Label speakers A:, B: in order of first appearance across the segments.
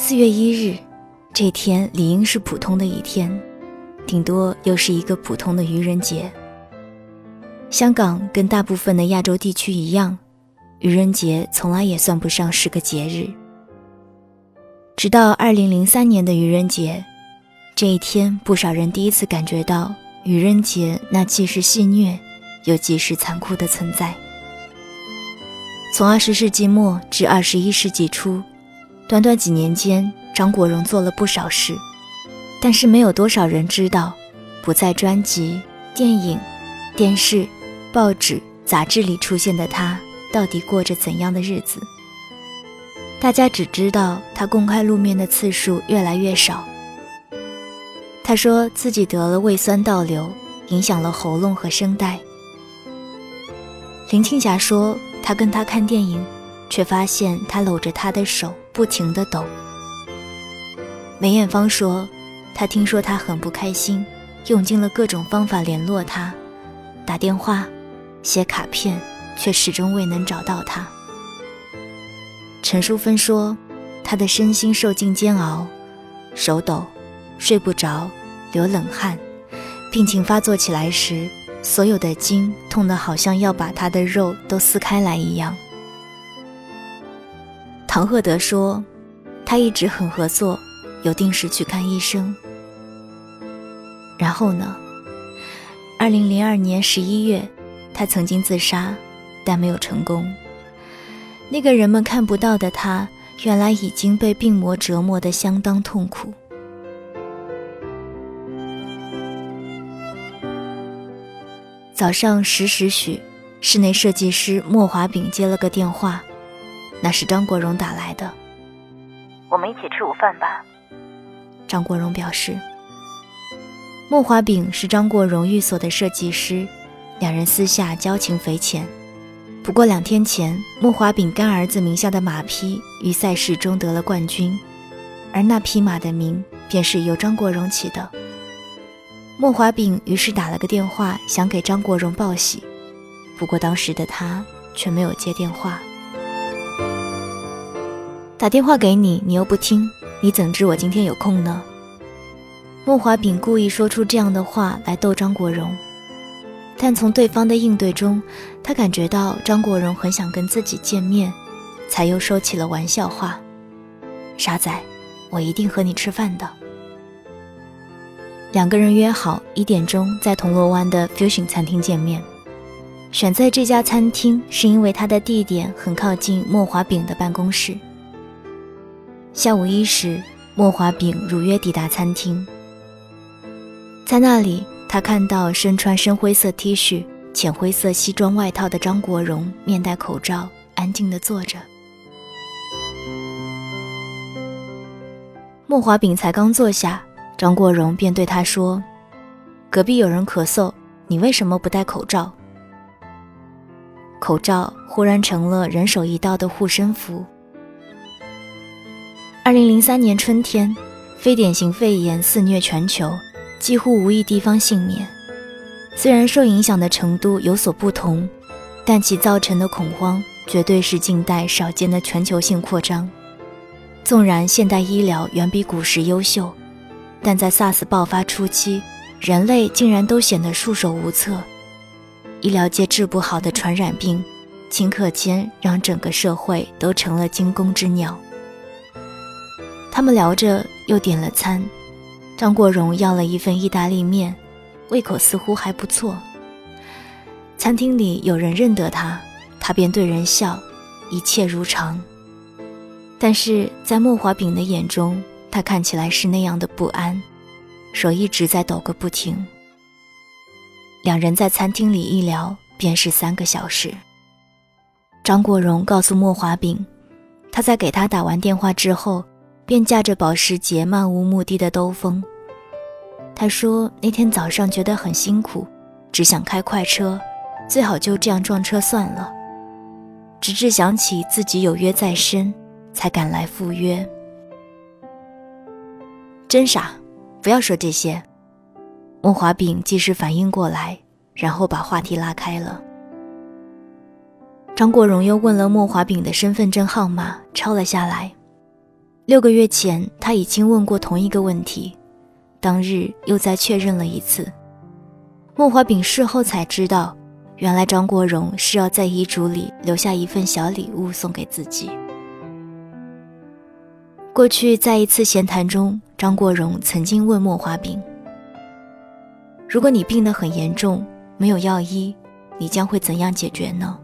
A: 四月一日，这天理应是普通的一天，顶多又是一个普通的愚人节。香港跟大部分的亚洲地区一样，愚人节从来也算不上是个节日。直到二零零三年的愚人节，这一天，不少人第一次感觉到愚人节那既是戏谑，又既是残酷的存在。从二十世纪末至二十一世纪初，短短几年间，张国荣做了不少事，但是没有多少人知道，不在专辑、电影、电视。报纸、杂志里出现的他，到底过着怎样的日子？大家只知道他公开露面的次数越来越少。他说自己得了胃酸倒流，影响了喉咙和声带。林青霞说他跟他看电影，却发现他搂着他的手不停地抖。梅艳芳说，她听说他很不开心，用尽了各种方法联络他，打电话。写卡片，却始终未能找到他。陈淑芬说，她的身心受尽煎熬，手抖，睡不着，流冷汗，病情发作起来时，所有的筋痛得好像要把她的肉都撕开来一样。唐鹤德说，他一直很合作，有定时去看医生。然后呢？二零零二年十一月。他曾经自杀，但没有成功。那个人们看不到的他，原来已经被病魔折磨得相当痛苦。早上十时许，室内设计师莫华炳接了个电话，那是张国荣打来的。
B: 我们一起吃午饭吧。
A: 张国荣表示。莫华炳是张国荣寓所的设计师。两人私下交情匪浅，不过两天前，莫华炳干儿子名下的马匹于赛事中得了冠军，而那匹马的名便是由张国荣起的。莫华炳于是打了个电话，想给张国荣报喜，不过当时的他却没有接电话。打电话给你，你又不听，你怎知我今天有空呢？莫华炳故意说出这样的话来逗张国荣。但从对方的应对中，他感觉到张国荣很想跟自己见面，才又说起了玩笑话：“傻仔，我一定和你吃饭的。”两个人约好一点钟在铜锣湾的 Fusion 餐厅见面。选在这家餐厅是因为它的地点很靠近莫华炳的办公室。下午一时，莫华炳如约抵达餐厅，在那里。他看到身穿深灰色 T 恤、浅灰色西装外套的张国荣，面戴口罩，安静地坐着。莫华炳才刚坐下，张国荣便对他说：“隔壁有人咳嗽，你为什么不戴口罩？”口罩忽然成了人手一道的护身符。二零零三年春天，非典型肺炎肆虐全球。几乎无一地方幸免。虽然受影响的程度有所不同，但其造成的恐慌绝对是近代少见的全球性扩张。纵然现代医疗远比古时优秀，但在 SARS 爆发初期，人类竟然都显得束手无策。医疗界治不好的传染病，顷刻间让整个社会都成了惊弓之鸟。他们聊着，又点了餐。张国荣要了一份意大利面，胃口似乎还不错。餐厅里有人认得他，他便对人笑，一切如常。但是在莫华炳的眼中，他看起来是那样的不安，手一直在抖个不停。两人在餐厅里一聊便是三个小时。张国荣告诉莫华炳，他在给他打完电话之后。便驾着保时捷漫无目的的兜风。他说那天早上觉得很辛苦，只想开快车，最好就这样撞车算了。直至想起自己有约在身，才赶来赴约。真傻，不要说这些。莫华炳及时反应过来，然后把话题拉开了。张国荣又问了莫华炳的身份证号码，抄了下来。六个月前，他已经问过同一个问题，当日又再确认了一次。莫华炳事后才知道，原来张国荣是要在遗嘱里留下一份小礼物送给自己。过去在一次闲谈中，张国荣曾经问莫华炳：“如果你病得很严重，没有药医，你将会怎样解决呢？”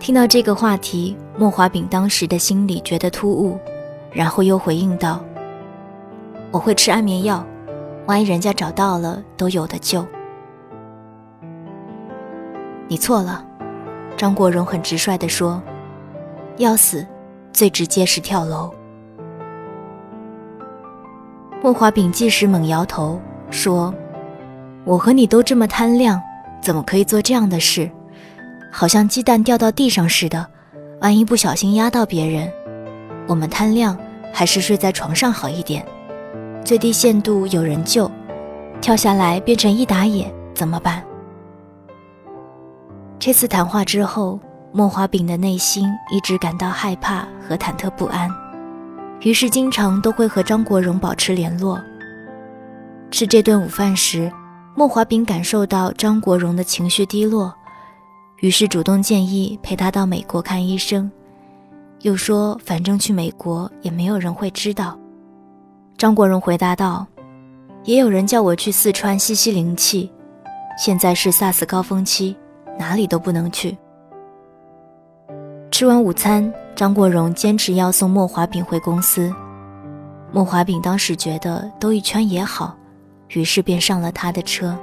A: 听到这个话题，莫华炳当时的心里觉得突兀，然后又回应道：“我会吃安眠药，万一人家找到了，都有的救。”你错了，张国荣很直率地说：“要死，最直接是跳楼。”莫华炳即时猛摇头说：“我和你都这么贪亮，怎么可以做这样的事？”好像鸡蛋掉到地上似的，万一不小心压到别人，我们贪亮还是睡在床上好一点。最低限度有人救，跳下来变成一打野怎么办？这次谈话之后，莫华炳的内心一直感到害怕和忐忑不安，于是经常都会和张国荣保持联络。吃这顿午饭时，莫华炳感受到张国荣的情绪低落。于是主动建议陪他到美国看医生，又说反正去美国也没有人会知道。张国荣回答道：“也有人叫我去四川吸吸灵气，现在是 SARS 高峰期，哪里都不能去。”吃完午餐，张国荣坚持要送莫华炳回公司。莫华炳当时觉得兜一圈也好，于是便上了他的车。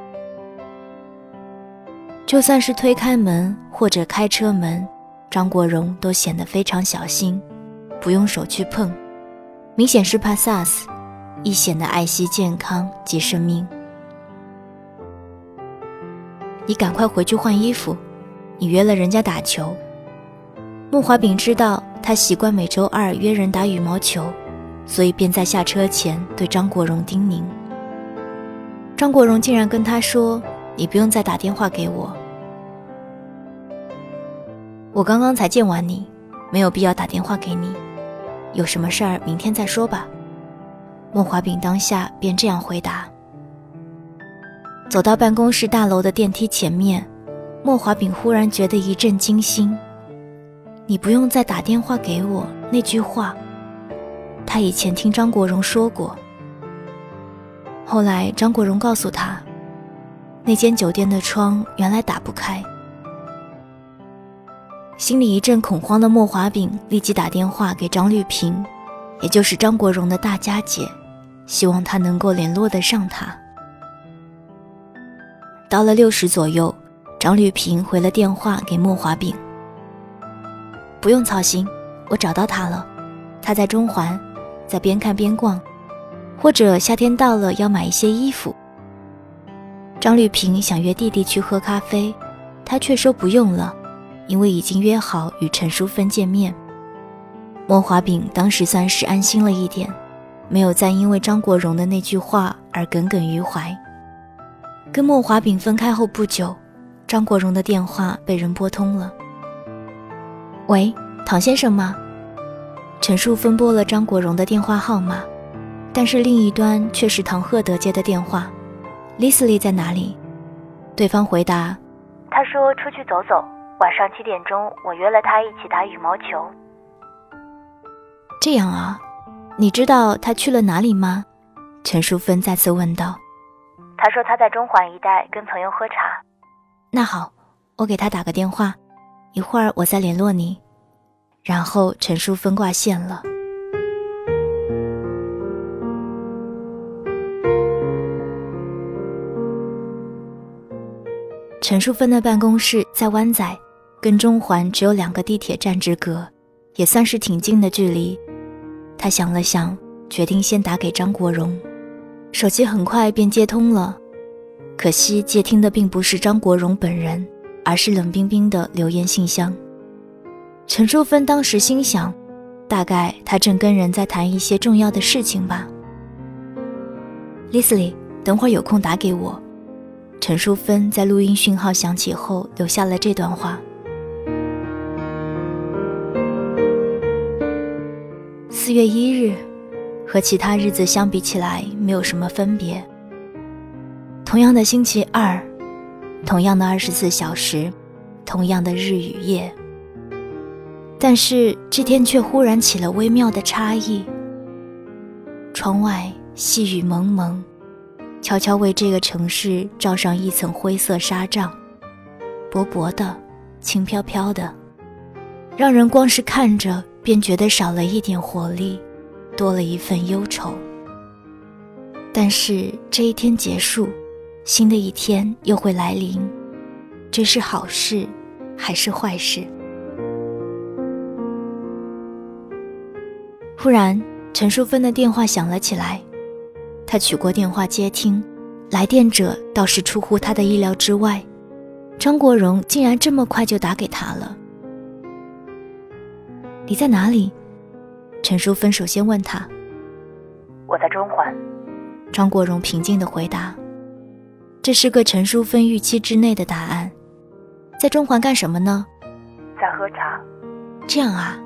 A: 就算是推开门或者开车门，张国荣都显得非常小心，不用手去碰，明显是怕 SARS，亦显得爱惜健康及生命。你赶快回去换衣服，你约了人家打球。穆华炳知道他习惯每周二约人打羽毛球，所以便在下车前对张国荣叮咛。张国荣竟然跟他说：“你不用再打电话给我。”我刚刚才见完你，没有必要打电话给你。有什么事儿明天再说吧。莫华炳当下便这样回答。走到办公室大楼的电梯前面，莫华炳忽然觉得一阵惊心。你不用再打电话给我那句话，他以前听张国荣说过。后来张国荣告诉他，那间酒店的窗原来打不开。心里一阵恐慌的莫华炳立即打电话给张绿萍，也就是张国荣的大家姐，希望她能够联络得上他。到了六时左右，张绿萍回了电话给莫华炳：“不用操心，我找到他了，他在中环，在边看边逛，或者夏天到了要买一些衣服。”张绿萍想约弟弟去喝咖啡，他却说不用了。因为已经约好与陈淑芬见面，莫华炳当时算是安心了一点，没有再因为张国荣的那句话而耿耿于怀。跟莫华炳分开后不久，张国荣的电话被人拨通了。喂，唐先生吗？陈淑芬拨了张国荣的电话号码，但是另一端却是唐赫德接的电话。Leslie 在哪里？对方回答：
B: 他说出去走走。晚上七点钟，我约了他一起打羽毛球。
A: 这样啊，你知道他去了哪里吗？陈淑芬再次问道。
B: 他说他在中环一带跟朋友喝茶。
A: 那好，我给他打个电话，一会儿我再联络你。然后陈淑芬挂线了。陈淑芬的办公室在湾仔。跟中环只有两个地铁站之隔，也算是挺近的距离。他想了想，决定先打给张国荣。手机很快便接通了，可惜接听的并不是张国荣本人，而是冷冰冰的留言信箱。陈淑芬当时心想，大概他正跟人在谈一些重要的事情吧。Leslie，等会儿有空打给我。陈淑芬在录音讯号响起后留下了这段话。四月一日，和其他日子相比起来没有什么分别。同样的星期二，同样的二十四小时，同样的日与夜，但是这天却忽然起了微妙的差异。窗外细雨蒙蒙，悄悄为这个城市罩上一层灰色纱帐，薄薄的，轻飘飘的，让人光是看着便觉得少了一点活力，多了一份忧愁。但是这一天结束。新的一天又会来临，这是好事还是坏事？忽然，陈淑芬的电话响了起来，她取过电话接听，来电者倒是出乎她的意料之外，张国荣竟然这么快就打给她了。你在哪里？陈淑芬首先问他。
B: 我在中环。
A: 张国荣平静地回答。这是个陈淑芬预期之内的答案。在中环干什么呢？
B: 在喝茶。
A: 这样啊，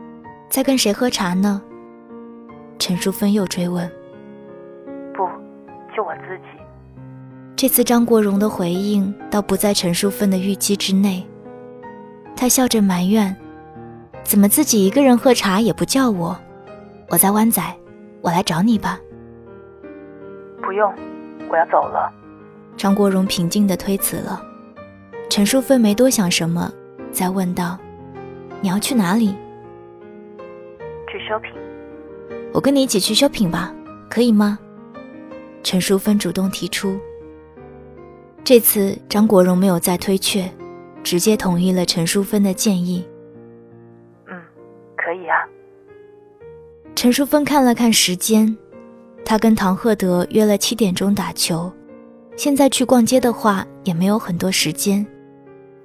A: 在跟谁喝茶呢？陈淑芬又追问。
B: 不，就我自己。
A: 这次张国荣的回应倒不在陈淑芬的预期之内。他笑着埋怨：“怎么自己一个人喝茶也不叫我？我在湾仔，我来找你吧。”
B: 不用，我要走了。
A: 张国荣平静地推辞了，陈淑芬没多想什么，再问道：“你要去哪里？”“
B: 去 shopping。”“
A: 我跟你一起去 shopping 吧，可以吗？”陈淑芬主动提出。这次张国荣没有再推却，直接同意了陈淑芬的建议。“陈淑芬看了看时间，她跟唐鹤德约了七点钟打球。现在去逛街的话也没有很多时间，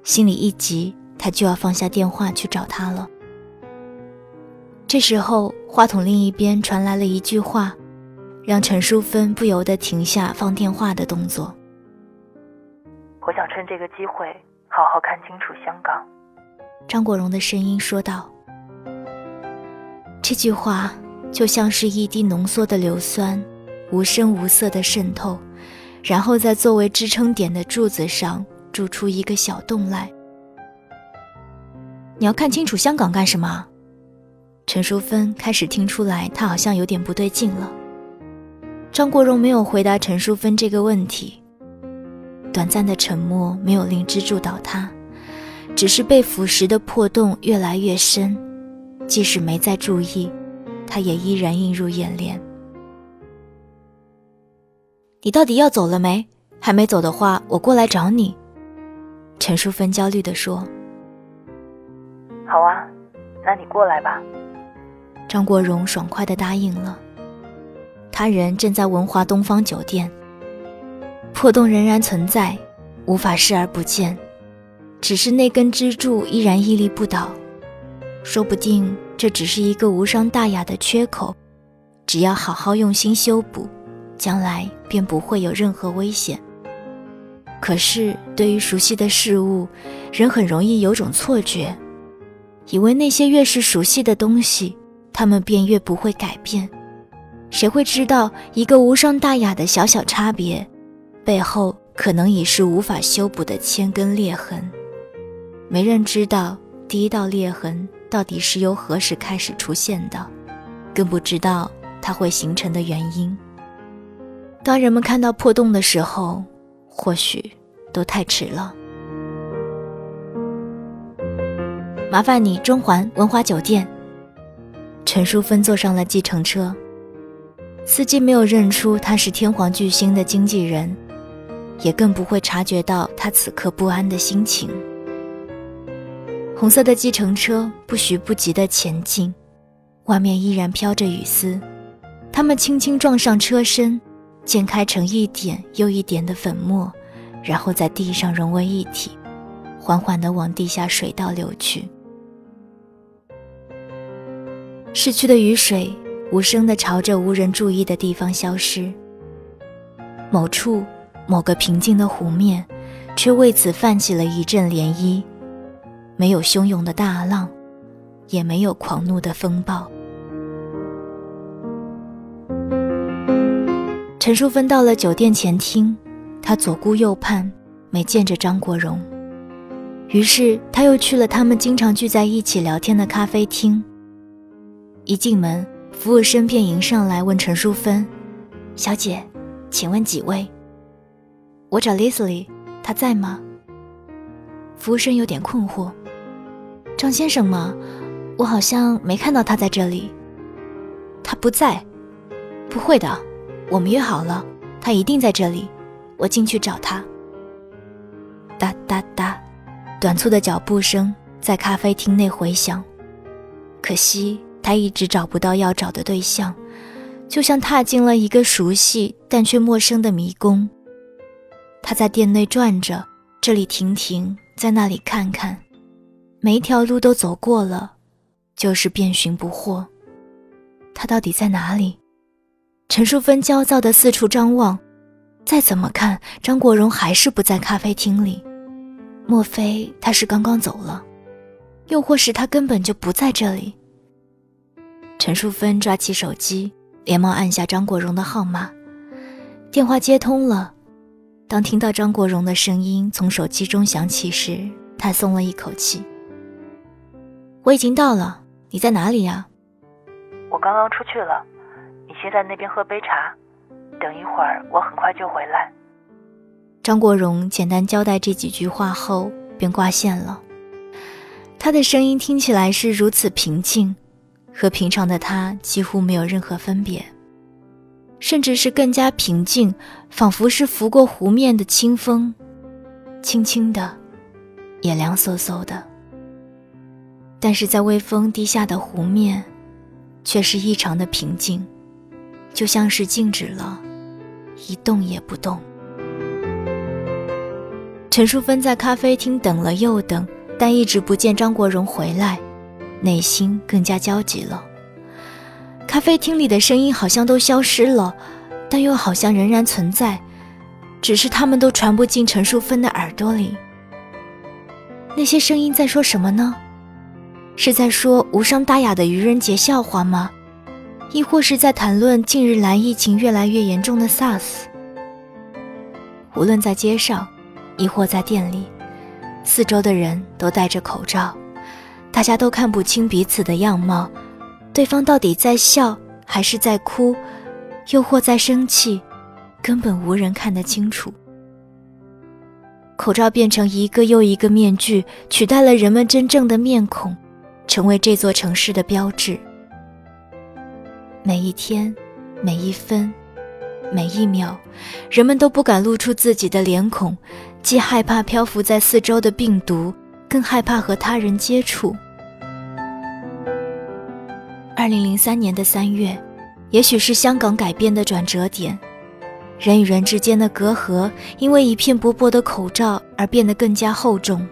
A: 心里一急，她就要放下电话去找他了。这时候，话筒另一边传来了一句话，让陈淑芬不由得停下放电话的动作。
B: 我想趁这个机会好好看清楚香港。
A: 张国荣的声音说道。这句话就像是一滴浓缩的硫酸，无声无色的渗透。然后在作为支撑点的柱子上筑出一个小洞来。你要看清楚香港干什么？陈淑芬开始听出来，他好像有点不对劲了。张国荣没有回答陈淑芬这个问题。短暂的沉默没有令支柱倒塌，只是被腐蚀的破洞越来越深，即使没再注意，它也依然映入眼帘。你到底要走了没？还没走的话，我过来找你。”陈淑芬焦虑地说。
B: “好啊，那你过来吧。”
A: 张国荣爽快地答应了。他人正在文华东方酒店，破洞仍然存在，无法视而不见，只是那根支柱依然屹立不倒。说不定这只是一个无伤大雅的缺口，只要好好用心修补。将来便不会有任何危险。可是，对于熟悉的事物，人很容易有种错觉，以为那些越是熟悉的东西，他们便越不会改变。谁会知道，一个无伤大雅的小小差别，背后可能已是无法修补的千根裂痕？没人知道第一道裂痕到底是由何时开始出现的，更不知道它会形成的原因。当人们看到破洞的时候，或许都太迟了。麻烦你，中环文华酒店。陈淑芬坐上了计程车，司机没有认出他是天皇巨星的经纪人，也更不会察觉到他此刻不安的心情。红色的计程车不徐不急地前进，外面依然飘着雨丝，他们轻轻撞上车身。溅开成一点又一点的粉末，然后在地上融为一体，缓缓地往地下水道流去。逝去的雨水无声地朝着无人注意的地方消失。某处，某个平静的湖面，却为此泛起了一阵涟漪。没有汹涌的大浪，也没有狂怒的风暴。陈淑芬到了酒店前厅，她左顾右盼，没见着张国荣。于是她又去了他们经常聚在一起聊天的咖啡厅。一进门，服务生便迎上来问陈淑芬：“小姐，请问几位？我找 Leslie，她在吗？”服务生有点困惑：“张先生吗？我好像没看到他在这里。”“他不在。”“不会的，我们约好了，他一定在这里。我进去找他。”哒哒哒。短促的脚步声在咖啡厅内回响，可惜他一直找不到要找的对象，就像踏进了一个熟悉但却陌生的迷宫。他在店内转着，这里停停，在那里看看，每一条路都走过了，就是遍寻不获。他到底在哪里？陈淑芬焦躁地四处张望，再怎么看，张国荣还是不在咖啡厅里。莫非他是刚刚走了，又或是他根本就不在这里？陈淑芬抓起手机，连忙按下张国荣的号码，电话接通了。当听到张国荣的声音从手机中响起时，他松了一口气。我已经到了，你在哪里呀？
B: 我刚刚出去了，你先在那边喝杯茶，等一会儿我很快就回来。
A: 张国荣简单交代这几句话后，便挂线了。他的声音听起来是如此平静，和平常的他几乎没有任何分别，甚至是更加平静，仿佛是拂过湖面的清风，轻轻的，也凉飕飕的。但是在微风低下的湖面，却是异常的平静，就像是静止了，一动也不动。陈淑芬在咖啡厅等了又等，但一直不见张国荣回来，内心更加焦急了。咖啡厅里的声音好像都消失了，但又好像仍然存在，只是他们都传不进陈淑芬的耳朵里。那些声音在说什么呢？是在说无伤大雅的愚人节笑话吗？亦或是在谈论近日来疫情越来越严重的 SARS？无论在街上。亦或在店里，四周的人都戴着口罩，大家都看不清彼此的样貌，对方到底在笑还是在哭，又或在生气，根本无人看得清楚。口罩变成一个又一个面具，取代了人们真正的面孔，成为这座城市的标志。每一天，每一分，每一秒，人们都不敢露出自己的脸孔。既害怕漂浮在四周的病毒，更害怕和他人接触。二零零三年的三月，也许是香港改变的转折点，人与人之间的隔阂因为一片薄薄的口罩而变得更加厚重。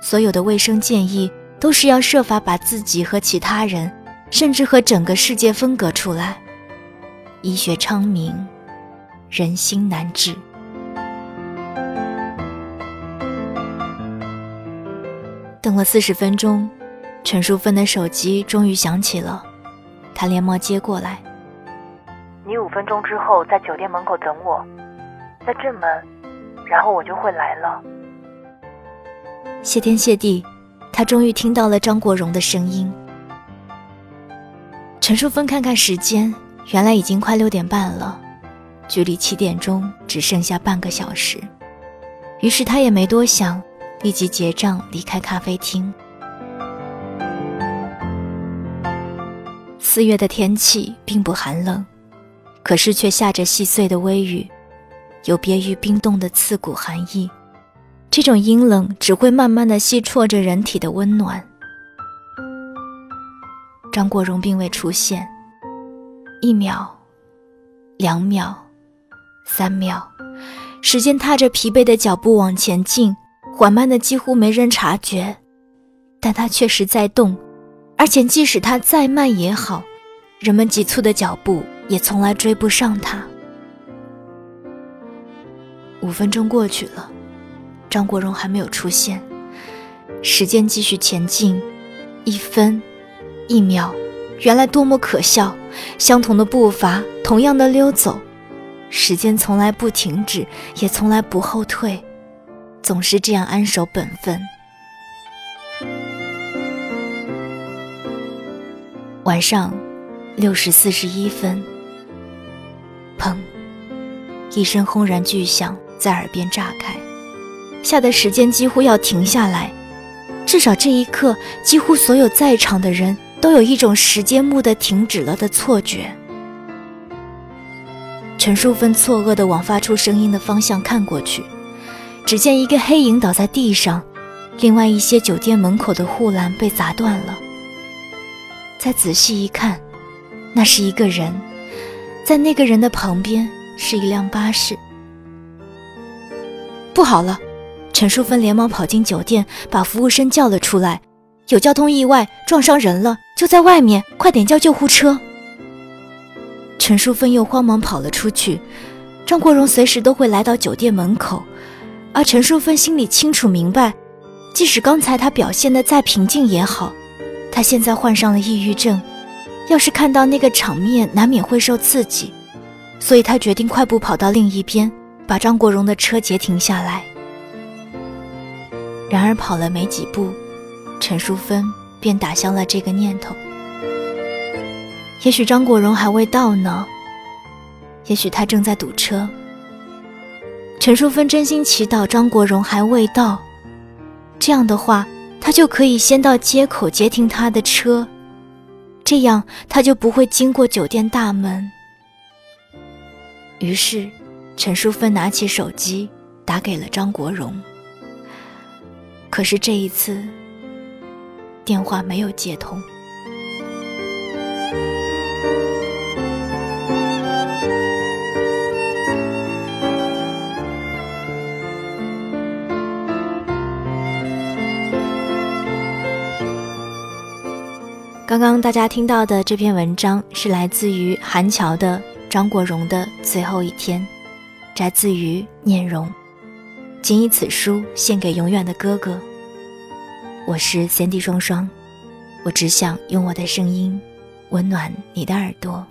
A: 所有的卫生建议都是要设法把自己和其他人，甚至和整个世界分隔出来。医学昌明，人心难治。等了四十分钟，陈淑芬的手机终于响起了，她连忙接过来。
B: 你五分钟之后在酒店门口等我，在正门，然后我就会来了。
A: 谢天谢地，他终于听到了张国荣的声音。陈淑芬看看时间，原来已经快六点半了，距离七点钟只剩下半个小时，于是她也没多想。立即结账，离开咖啡厅。四月的天气并不寒冷，可是却下着细碎的微雨，有别于冰冻的刺骨寒意。这种阴冷只会慢慢的吸啜着人体的温暖。张国荣并未出现，一秒，两秒，三秒，时间踏着疲惫的脚步往前进。缓慢的几乎没人察觉，但他确实在动，而且即使他再慢也好，人们急促的脚步也从来追不上他。五分钟过去了，张国荣还没有出现，时间继续前进，一分，一秒，原来多么可笑！相同的步伐，同样的溜走，时间从来不停止，也从来不后退，总是这样安守本分。晚上六时四十一分，砰！一声轰然巨响在耳边炸开，吓得时间几乎要停下来。至少这一刻，几乎所有在场的人都有一种时间蓦地停止了的错觉。陈淑芬错愕地往发出声音的方向看过去，只见一个黑影倒在地上，另外一些酒店门口的护栏被砸断了。再仔细一看，那是一个人，在那个人的旁边是一辆巴士。不好了！陈淑芬连忙跑进酒店，把服务生叫了出来：“有交通意外，撞伤人了，就在外面，快点叫救护车！”陈淑芬又慌忙跑了出去。张国荣随时都会来到酒店门口，而陈淑芬心里清楚明白，即使刚才他表现得再平静也好，他现在患上了抑郁症，要是看到那个场面，难免会受刺激，所以她决定快步跑到另一边，把张国荣的车截停下来。然而跑了没几步，陈淑芬便打消了这个念头。也许张国荣还未到呢，也许他正在堵车。陈淑芬真心祈祷张国荣还未到，这样的话，他就可以先到街口截停他的车，这样他就不会经过酒店大门。于是，陈淑芬拿起手机打给了张国荣，可是这一次，电话没有接通。刚刚大家听到的这篇文章是来自于韩乔的《张国荣的最后一天》，摘自于念荣。谨以此书献给永远的哥哥。我是三 D 双双，我只想用我的声音温暖你的耳朵。